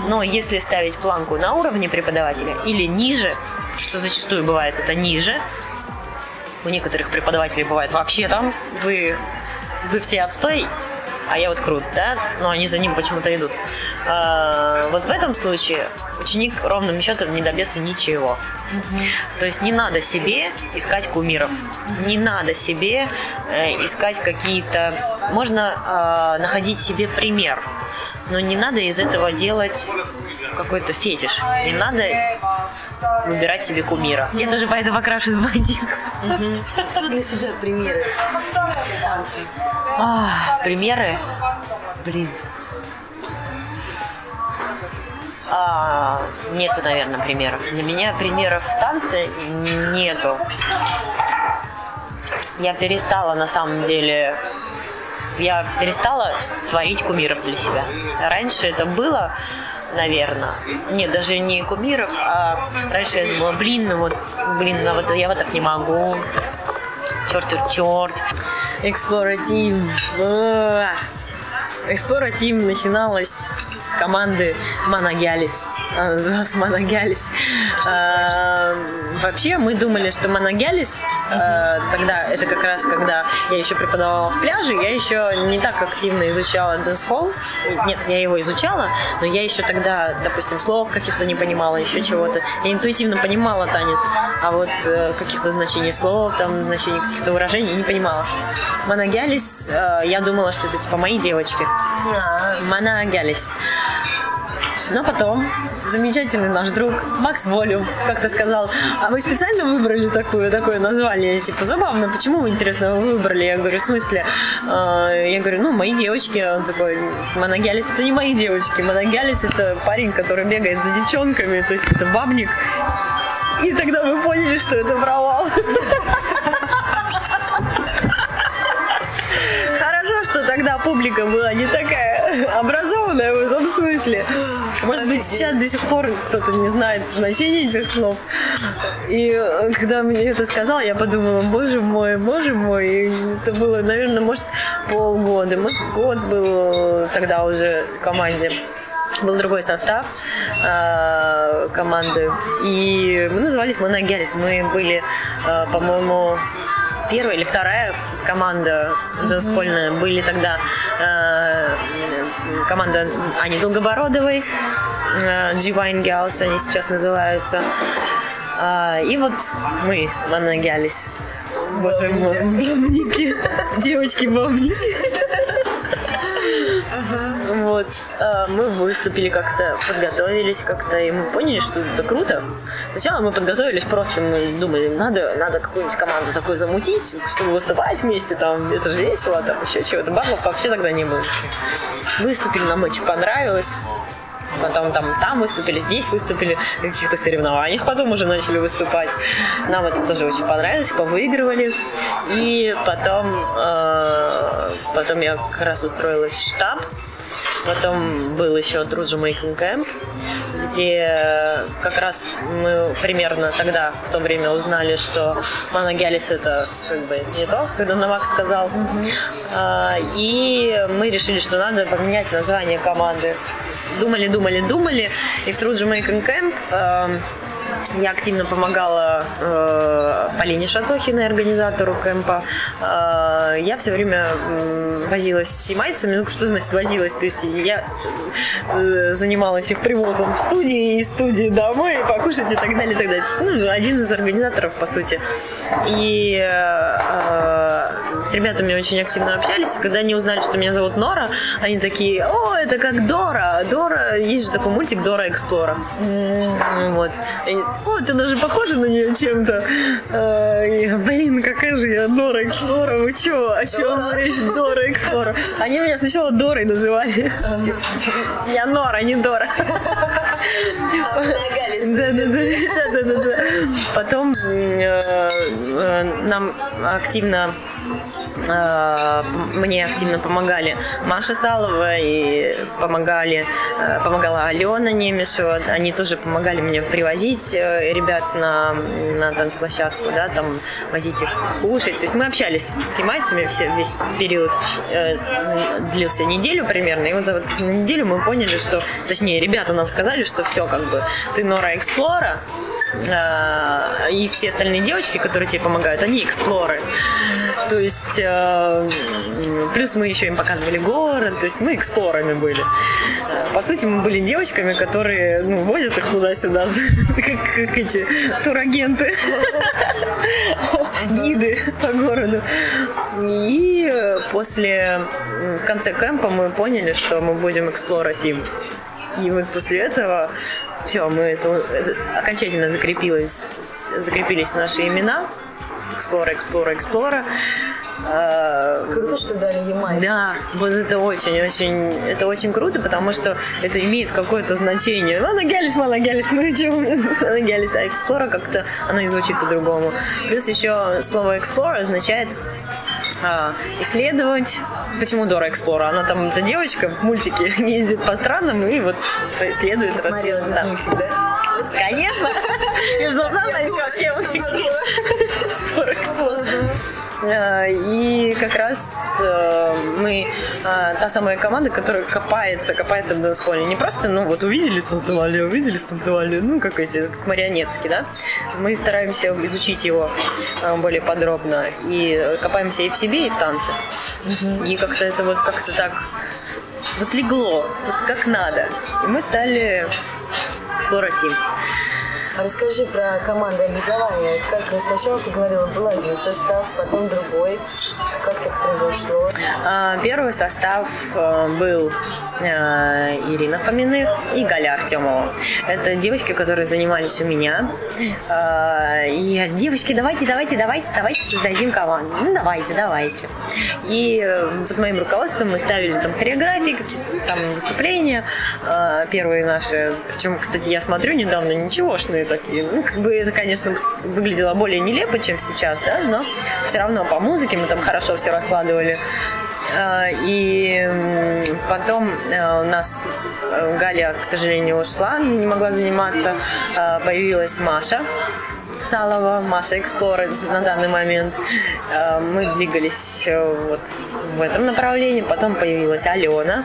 Но если ставить планку на уровне преподавателя или ниже, что зачастую бывает это ниже, у некоторых преподавателей бывает вообще там, вы, вы все отстой, а я вот крут, да, но они за ним почему-то идут. А, вот в этом случае ученик ровным счетом не добьется ничего. То есть не надо себе искать кумиров, не надо себе э, искать какие-то... Можно э, находить себе пример, но не надо из этого делать какой-то фетиш. Не надо выбирать себе кумира. Я тоже поэтому окрашусь в блондинку. Кто для себя примеры? А, примеры? Блин. А, нету, наверное, примеров. Для меня примеров в танце нету. Я перестала, на самом деле, я перестала творить кумиров для себя. Раньше это было, наверное. Нет, даже не кумиров, а раньше я думала, блин, ну вот, блин, ну вот я вот так не могу. Черт, черт, черт. Explore Explore Team начиналась с команды Манагялис. Она называлась Манагялис. А, вообще мы думали, что Манагялис а, тогда, это как раз когда я еще преподавала в пляже, я еще не так активно изучала dancehall. Нет, я его изучала, но я еще тогда, допустим, слов каких-то не понимала, еще чего-то. Я интуитивно понимала танец, а вот э, каких-то значений слов, там, значений каких-то выражений не понимала. Манагялис, э, я думала, что это типа мои девочки. Манагялис. Но потом замечательный наш друг Макс Волю как-то сказал, а вы специально выбрали такое, такое название? Типа, забавно, почему интересно, вы выбрали? Я говорю, в смысле? А, Я говорю, ну, мои девочки. Он такой, Моногялис это не мои девочки. Моногялис это парень, который бегает за девчонками, то есть это бабник. И тогда мы поняли, что это провал. публика была не такая образованная в этом смысле. Может быть, сейчас до сих пор кто-то не знает значения этих слов. И э, когда мне это сказал, я подумала, боже мой, боже мой. И это было, наверное, может, полгода, может, год был тогда уже в команде был другой состав э, команды. И мы назывались Моногелис. Мы были, э, по-моему, первая или вторая команда дошкольная. Были тогда э, команда Ани Долгобородовой, э, Divine Girls они сейчас называются. А, и вот мы, Моногелис. Боже мой, бабники. Девочки-бабники. Вот. А, Мы выступили как-то, подготовились как-то, и мы поняли, что это круто. Сначала мы подготовились просто, мы думали, надо, надо какую-нибудь команду такую замутить, чтобы выступать вместе, там, это же весело, там, еще чего-то. Барлов вообще тогда не было. Выступили, нам очень понравилось. Потом там, там выступили, здесь выступили, на каких-то соревнованиях потом уже начали выступать. Нам это тоже очень понравилось, повыигрывали. И потом, э, потом я как раз устроилась в штаб. Потом был еще Друджи Мейкинг Кэмп, где как раз мы примерно тогда, в то время, узнали, что Мана Гялис это как бы не то, когда Навак сказал. А, И мы решили, что надо поменять название команды. Думали, думали, думали. И в Друджи Мейкинг Кэмп я активно помогала э, Полине Шатохиной, организатору кемпа. Э, я все время м, возилась с ямайцами. Ну, что значит возилась? То есть я э, занималась их привозом в студии, из студии домой, покушать и так далее, и так далее. Ну, один из организаторов, по сути. И э, с ребятами очень активно общались. И когда они узнали, что меня зовут Нора, они такие, о, это как Дора. Дора, есть же такой мультик Дора Эксплора. Вот. И они, о, ты даже похожа на нее чем-то. А, и я, блин, какая же я Дора Эксплора, вы чё? О чем говорите? Дора Эксплора. Они меня сначала Дорой называли. Я Нора, не Дора. Да, да, да, да, да, да. Потом э, э, нам активно э, мне активно помогали Маша Салова и помогали, э, помогала Алена Немешева. Они тоже помогали мне привозить э, ребят на, на танцплощадку, да, там возить их кушать. То есть мы общались с ямайцами все, весь период длился неделю примерно. И вот за вот неделю мы поняли, что, точнее, ребята нам сказали, что все, как бы, ты Нора Эксплора, и все остальные девочки, которые тебе помогают, они эксплоры. То есть, плюс мы еще им показывали город, то есть мы эксплорами были. Э, По сути, мы были девочками, которые ну, возят их туда-сюда, как, как эти турагенты, гиды по городу. И после, в конце кемпа мы поняли, что мы будем эксплорать им. И вот после этого все, мы это окончательно закрепилось, закрепились наши имена. Эксплора, Эксплора, Эксплора. Круто, что дали Ямайке. да, вот это очень, очень, это очень круто, потому что это имеет какое-то значение. Моногелис, моногелис, ну и чего, моногелис, а эксплора как-то, оно и звучит по-другому. Плюс еще слово explore означает а, исследовать. Почему Дора Эксплора? Она там, эта девочка в мультике ездит по странам и вот исследует. Смотрела Да. мультик, да? Конечно. Я же должна знать, вот такие. А, И как раз э, мы а, та самая команда, которая копается, копается в дэнс-холле. Не просто, ну вот увидели, станцевали, увидели, станцевали, ну как эти, как марионетки, да. Мы стараемся изучить его более подробно и копаемся и в себе, и в танце. И как-то это вот как-то так вот легло, вот как надо. И мы стали Explora Team. Расскажи про команду образования. Как сначала ты говорила, был один состав, потом другой. Как так произошло? А, Первый состав э, был э, Ирина Фоминых и Галя Артемова. Это девочки, которые занимались у меня. А, И девочки, давайте, давайте, давайте, давайте создадим команду. Ну, давайте, давайте. И э, под моим руководством мы ставили там хореографии, какие-то там выступления. А, Первые наши, причем, кстати, я смотрю недавно, ничегошные такие. Ну, как бы это, конечно, выглядело более нелепо, чем сейчас, да, но все равно по музыке мы там хорошо все раскладывали. А, И потом э, у нас э, Галя, к сожалению, ушла, не могла заниматься. А, Появилась Маша. Салова, Маша Эксплорер на данный момент. Э, Мы двигались э, вот в этом направлении. Потом появилась Алена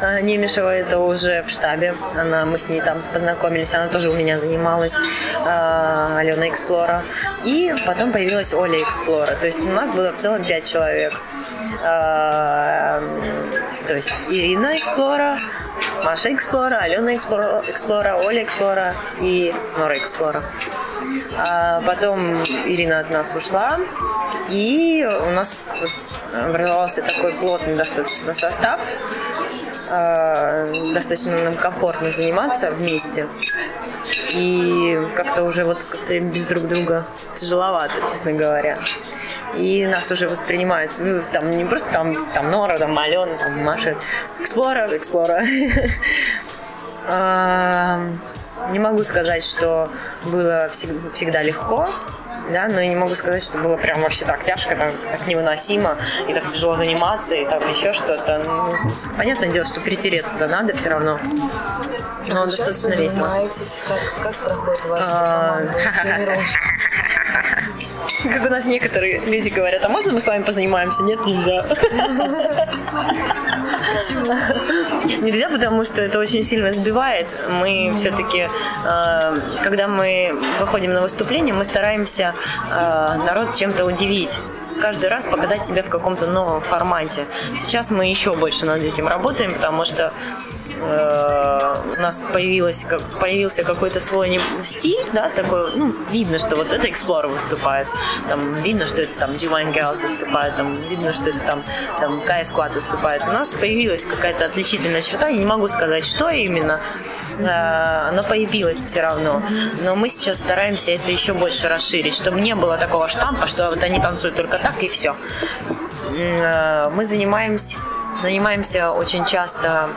э, Немешева, это уже в штабе. Она, мы с ней там познакомились, она тоже у меня занималась, Алена Эксплора. И потом появилась Оля Эксплора. То есть у нас было в целом пять человек. То есть Ирина Эксплора, Маша Эксплора, Алена Эксплора, Оля Эксплора и Нора Эксплора. А потом Ирина от нас ушла, и у нас образовался такой плотный достаточно состав. А, Достаточно нам комфортно заниматься вместе. И как-то уже вот как-то без друг друга тяжеловато, честно говоря. И нас уже воспринимают, ну, там не просто там, там Нора, там Алена, там Маша, Эксплора, Эксплора. Не могу сказать, что было всег- всегда легко, да, но и не могу сказать, что было прям вообще так тяжко, так, так невыносимо, и так тяжело заниматься, и так еще что-то. Ну, понятное дело, что перетереться-то надо все равно. Но достаточно весело. Как, как проходит ваша А, команда? Как у нас некоторые люди говорят, а можно мы с вами позанимаемся? Нет, нельзя. Нельзя, потому что это очень сильно сбивает. Мы все-таки, когда мы выходим на выступление, мы стараемся э, народ чем-то удивить каждый раз показать себя в каком-то новом формате. Сейчас мы еще больше над этим работаем, потому что э, у нас появилось, как, появился какой-то свой стиль, да, такой, ну, видно, что вот это Explorer выступает, там, видно, что это там Divine Girls выступает, там, видно, что это там, там Kai Squad выступает. У нас появилась какая-то отличительная черта, я не могу сказать, что именно, э, она появилась все равно, но мы сейчас стараемся это еще больше расширить, чтобы не было такого штампа, что вот они танцуют только так и все. Мы занимаемся занимаемся очень часто,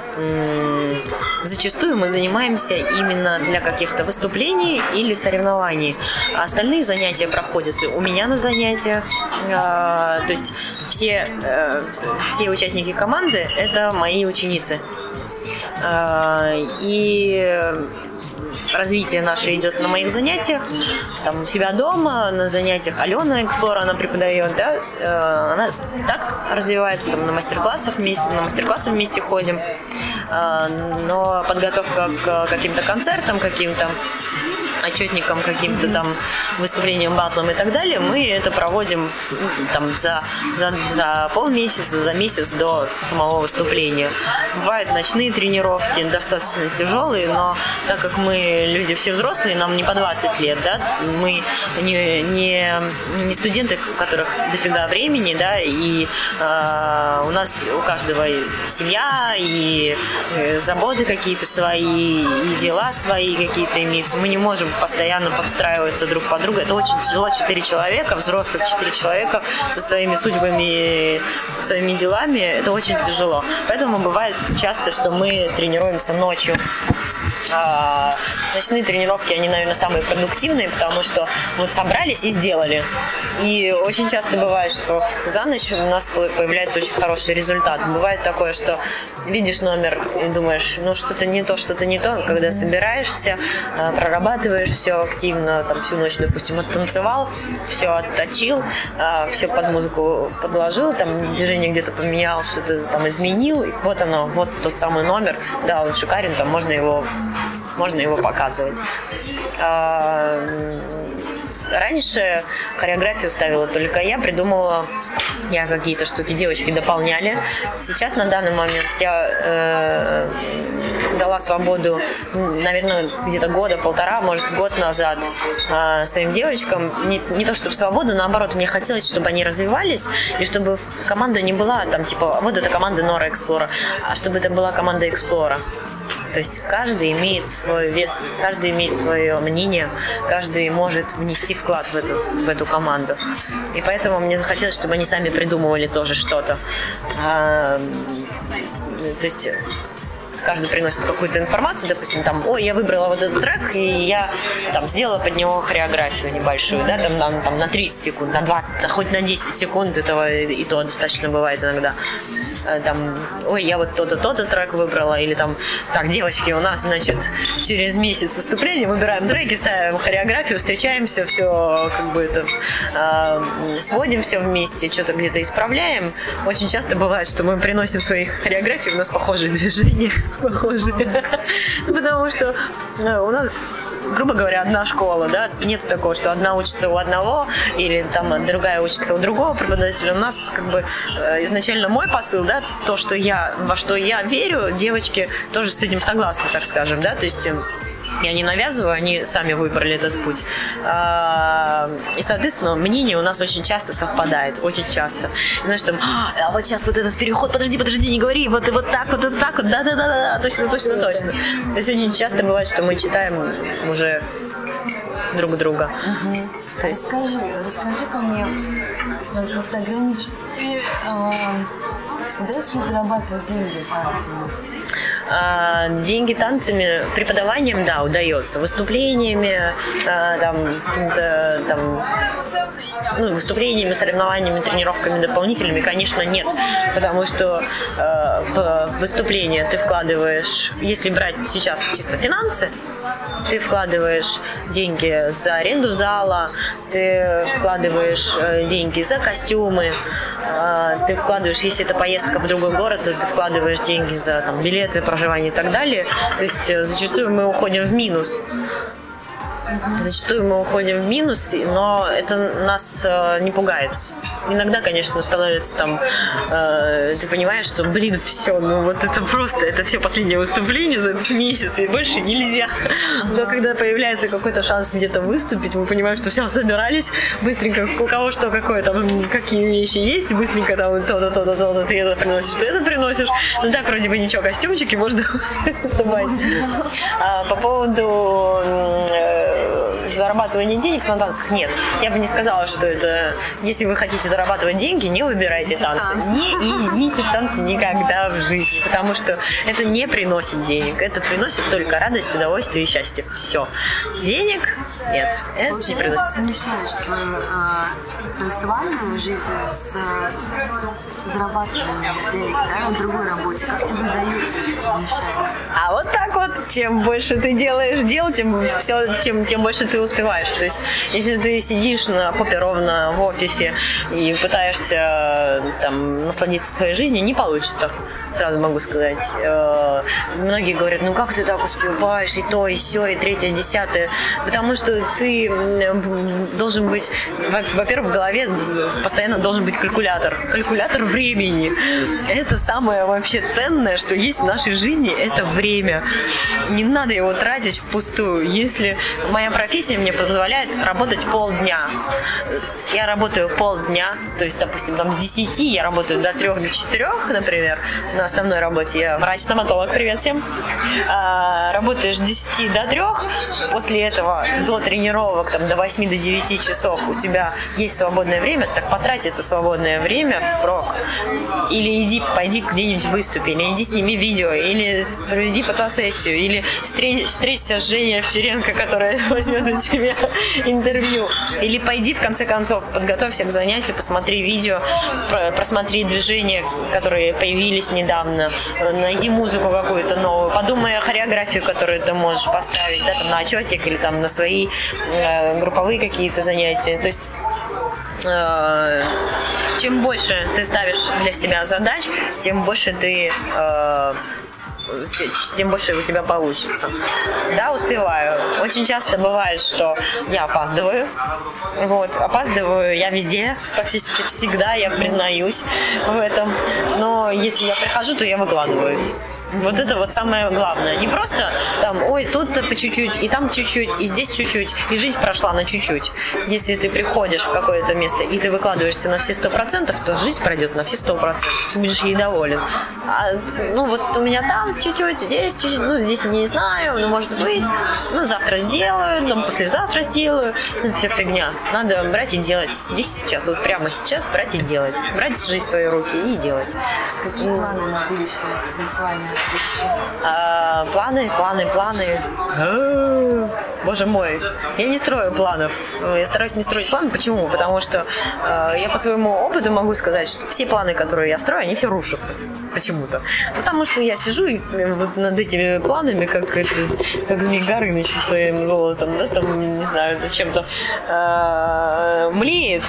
зачастую мы занимаемся именно для каких-то выступлений или соревнований. А остальные занятия проходят у меня на занятиях. А, То есть все, э, все участники команды – это мои ученицы. А, И развитие наше идет на моих занятиях, там у себя дома, на занятиях Алена Эксплора, она преподает, да, э, она так развивается, там на мастер-классах вместе, на мастер-классы вместе ходим, Э, но подготовка к каким-то концертам, каким-то отчетникам, каким-то там выступлениям, батлам и так далее, мы это проводим там за, за, за полмесяца, за месяц до самого выступления. Бывают ночные тренировки, достаточно тяжелые, но так как мы люди все взрослые, нам не по 20 лет, да, мы не, не, не студенты, у которых дофига времени, да, и э, у нас у каждого семья, и э, заботы какие-то свои, и дела свои какие-то имеются. Мы не можем постоянно подстраиваться друг под друга. Это очень тяжело. Четыре человека, взрослых четыре человека со своими судьбами, своими делами. Это очень тяжело. Поэтому бывает часто, что мы тренируемся ночью. А, ночные тренировки, они, наверное, самые продуктивные, потому что вот собрались и сделали. И очень часто бывает, что за ночь у нас появляется очень хороший результат. Бывает такое, что видишь номер и думаешь, ну что-то не то, что-то не то, когда собираешься, а, прорабатываешь все активно, там всю ночь, допустим, оттанцевал, все отточил, а, все под музыку подложил, там движение где-то поменял, что-то там изменил, и вот оно, вот тот самый номер, да, он шикарен, там можно его можно его показывать. А, раньше хореографию ставила только я, придумывала я какие-то штуки девочки дополняли. Сейчас на данный момент я э, дала свободу, наверное, где-то года, полтора, может, год назад э, своим девочкам. Не, не то чтобы свободу, наоборот, мне хотелось, чтобы они развивались, и чтобы команда не была там, типа, вот эта команда Нора Эксплора, а чтобы это была команда Эксплора. То есть каждый имеет свой вес, каждый имеет свое мнение, каждый может внести вклад в эту, в эту команду. И поэтому мне захотелось, чтобы они сами придумывали тоже что-то. А, то есть каждый приносит какую-то информацию, допустим, там, ой, я выбрала вот этот трек, и я там сделала под него хореографию небольшую, да, там, там, там на 30 секунд, на 20, хоть на 10 секунд этого и то достаточно бывает иногда. Э, там, ой, я вот то-то, то-то трек выбрала, или там, так, девочки, у нас, значит, через месяц выступления выбираем треки, ставим хореографию, встречаемся, все, как бы это, э, сводим все вместе, что-то где-то исправляем. Очень часто бывает, что мы приносим свои хореографии, у нас похожие движения, похожие. Потому что э, у нас грубо говоря, одна школа, да, нет такого, что одна учится у одного или там другая учится у другого преподавателя. У нас как бы э, изначально мой посыл, да, то, что я, во что я верю, девочки тоже с этим согласны, так скажем, да, то есть эм, я не навязываю, они сами выбрали этот путь. А, и, соответственно, мнение у нас очень часто совпадает, очень часто. знаешь, там, а вот сейчас вот этот переход, подожди, подожди, не говори, вот, вот так, вот, вот так, вот, да-да-да, точно, точно, точно. То есть очень часто бывает, что мы читаем уже друг друга. Угу. То есть... Расскажи, расскажи ко мне в Инстаграме, что ты э, удается ли зарабатывать деньги танцами? А, деньги танцами, преподаванием, да, удается. Выступлениями, а, там, каким-то там ну, выступлениями, соревнованиями, тренировками дополнительными, конечно, нет. Потому что э, в выступление ты вкладываешь, если брать сейчас чисто финансы, ты вкладываешь деньги за аренду зала, ты вкладываешь э, деньги за костюмы, ты вкладываешь, если это поездка в другой город, то ты вкладываешь деньги за там, билеты, проживание и так далее. То есть э, зачастую мы уходим в минус. Зачастую мы уходим в минус, но это нас э, не пугает. Иногда, конечно, становится там, э, ты понимаешь, что, блин, все, ну вот это просто, это все последнее выступление за этот месяц, и больше нельзя. Но когда появляется какой-то шанс где-то выступить, мы понимаем, что все, собирались, быстренько, у кого что, какое там, какие вещи есть, быстренько там то-то, то-то, то-то, ты это приносишь, ты это приносишь. Ну так, вроде бы ничего, костюмчики можно выступать. А, по поводу э, зарабатывания денег на танцах нет. Я бы не сказала, что это, если вы хотите зарабатывать деньги, не выбирайте танцы. Не идите в танцы никогда в жизни, потому что это не приносит денег. Это приносит только радость, удовольствие и счастье. Все. Денег нет. Это Получается, не приносит. Ты совмещаешь свою э, танцевальную жизнь с э, зарабатыванием денег да, на другой работе. Как тебе удается совмещать? А вот так вот. Чем больше ты делаешь дел, тем, все, тем, тем больше ты успеваешь. То есть, если ты сидишь на попе ровно в офисе и пытаешься там насладиться своей жизнью, не получится сразу могу сказать. Э, многие говорят, ну как ты так успеваешь, и то, и все, и третье, и десятое. Потому что ты должен быть, во-первых, в голове постоянно должен быть калькулятор. Калькулятор времени. Это самое вообще ценное, что есть в нашей жизни, это время. Не надо его тратить впустую. Если моя профессия мне позволяет работать полдня, я работаю полдня, то есть, допустим, там с 10 я работаю до 3 до 4, например, на основной работе. Я врач-стоматолог, привет всем. А, работаешь с 10 до 3, после этого до тренировок, там, до 8 до 9 часов у тебя есть свободное время, так потрать это свободное время в прок. Или иди, пойди где-нибудь выступи, или иди сними видео, или проведи фотосессию, или встреться с Женей Овчаренко, которая возьмет у тебя интервью. Или пойди, в конце концов, подготовься к занятию, посмотри видео, просмотри движения, которые появились недавно, недавно, найди музыку какую-то новую, подумай о хореографии, которую ты можешь поставить, да, там, на отчетик или там на свои э, групповые какие-то занятия. То есть э, чем больше ты ставишь для себя задач, тем больше ты э, тем больше у тебя получится. Да, успеваю. Очень часто бывает, что я опаздываю. Вот, опаздываю я везде, практически всегда, я признаюсь в этом. Но если я прихожу, то я выкладываюсь. Вот это вот самое главное. Не просто там, ой, тут по чуть-чуть, и там чуть-чуть, и здесь чуть-чуть, и жизнь прошла на чуть-чуть. Если ты приходишь в какое-то место, и ты выкладываешься на все сто процентов, то жизнь пройдет на все сто процентов. Ты будешь ей доволен. А, ну, вот у меня там чуть-чуть, здесь чуть-чуть, ну, здесь не знаю, ну, может быть, ну, завтра сделаю, там, послезавтра сделаю. Ну, вся фигня. Надо брать и делать здесь сейчас, вот прямо сейчас брать и делать. Брать жизнь в свои руки и делать. Какие планы на будущее танцевальное? А, планы, планы, планы. А, боже мой, я не строю планов. Я стараюсь не строить планы. Почему? Потому что э, я по своему опыту могу сказать, что все планы, которые я строю, они все рушатся. Почему-то. Потому что я сижу и вот над этими планами, как, как Змей Горыныч своим золотом, да, там, не знаю, чем-то э, млеет.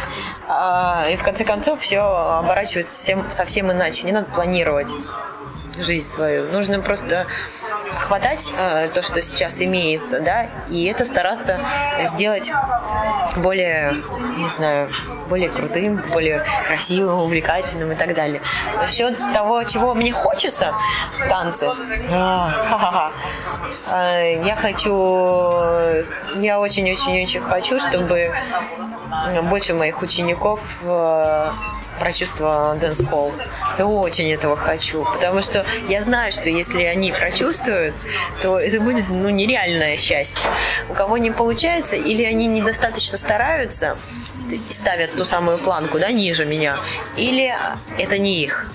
Э, и в конце концов все оборачивается совсем, совсем иначе. Не надо планировать жизнь свою. Нужно просто хватать э, то, что сейчас имеется, да, и это стараться сделать более, не знаю, более крутым, более красивым, увлекательным и так далее. Насчет того, чего мне хочется в танце, а, э, я хочу, я очень-очень-очень хочу, чтобы больше моих учеников прочувствовала Dance Hall. Я очень этого хочу, потому что я знаю, что если они прочувствуют, то это будет ну, нереальное счастье. У кого не получается, или они недостаточно стараются, ставят ту самую планку, да, ниже меня, или это не их.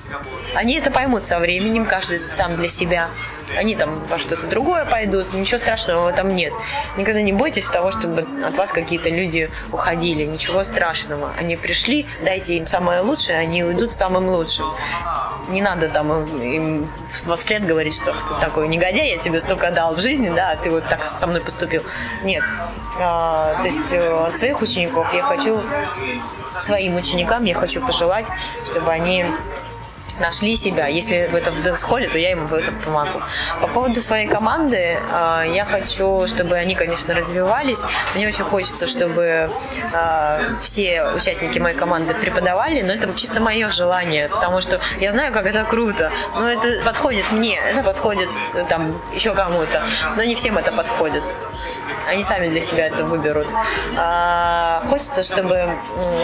Они это поймут со временем, каждый сам для себя. Они там во что-то другое пойдут, ничего страшного в этом нет. Никогда не бойтесь того, чтобы от вас какие-то люди уходили, ничего страшного. Они пришли, дайте им самое лучшее, они уйдут самым лучшим. Не надо там им во вслед говорить, что ты такой негодяй, я тебе столько дал в жизни, да, а ты вот так со мной поступил. Нет. А, то есть э, от своих учеников я хочу, своим ученикам я хочу пожелать, чтобы они нашли себя. Если в этом дэнс-холле, то я им в этом помогу. По поводу своей команды, э, я хочу, чтобы они, конечно, развивались. Мне очень хочется, чтобы э, все участники моей команды преподавали, но это чисто мое желание, потому что я знаю, как это круто, но это подходит мне, это подходит э, там еще кому-то, но не всем это подходит они сами для себя это выберут. А, хочется, чтобы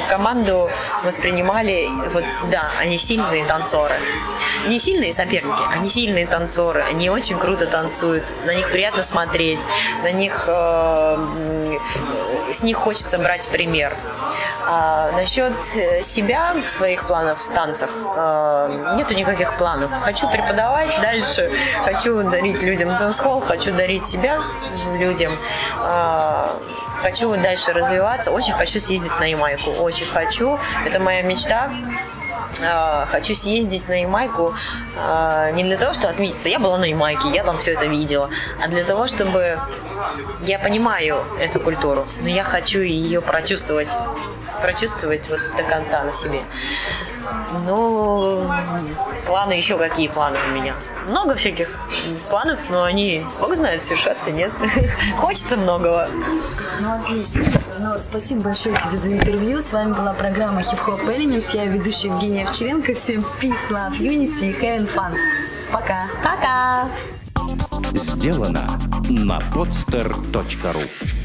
команду воспринимали, вот, да, они сильные танцоры. Не сильные соперники, они сильные танцоры, они очень круто танцуют, на них приятно смотреть, на них, э, с них хочется брать пример. А, насчет себя, своих планов в танцах, э, нету никаких планов. Хочу преподавать дальше, хочу дарить людям танцхолл, хочу дарить себя людям. А, хочу дальше развиваться, очень хочу съездить на Ямайку, очень хочу, это моя мечта. А, хочу съездить на Ямайку а, не для того, чтобы отметиться, я была на Ямайке, я там все это видела, а для того, чтобы я понимаю эту культуру, но я хочу ее прочувствовать, прочувствовать вот до конца на себе. Ну, планы еще какие планы у меня? Много всяких планов, но они, бог знает, совершаться нет. Хочется многого. Ну, отлично. Ну, спасибо большое тебе за интервью. С вами была программа Hip Hop Elements. Я ведущая Евгения Овчаренко. Всем peace, love, unity и having fun. Пока. Пока! Сделано на podster.ru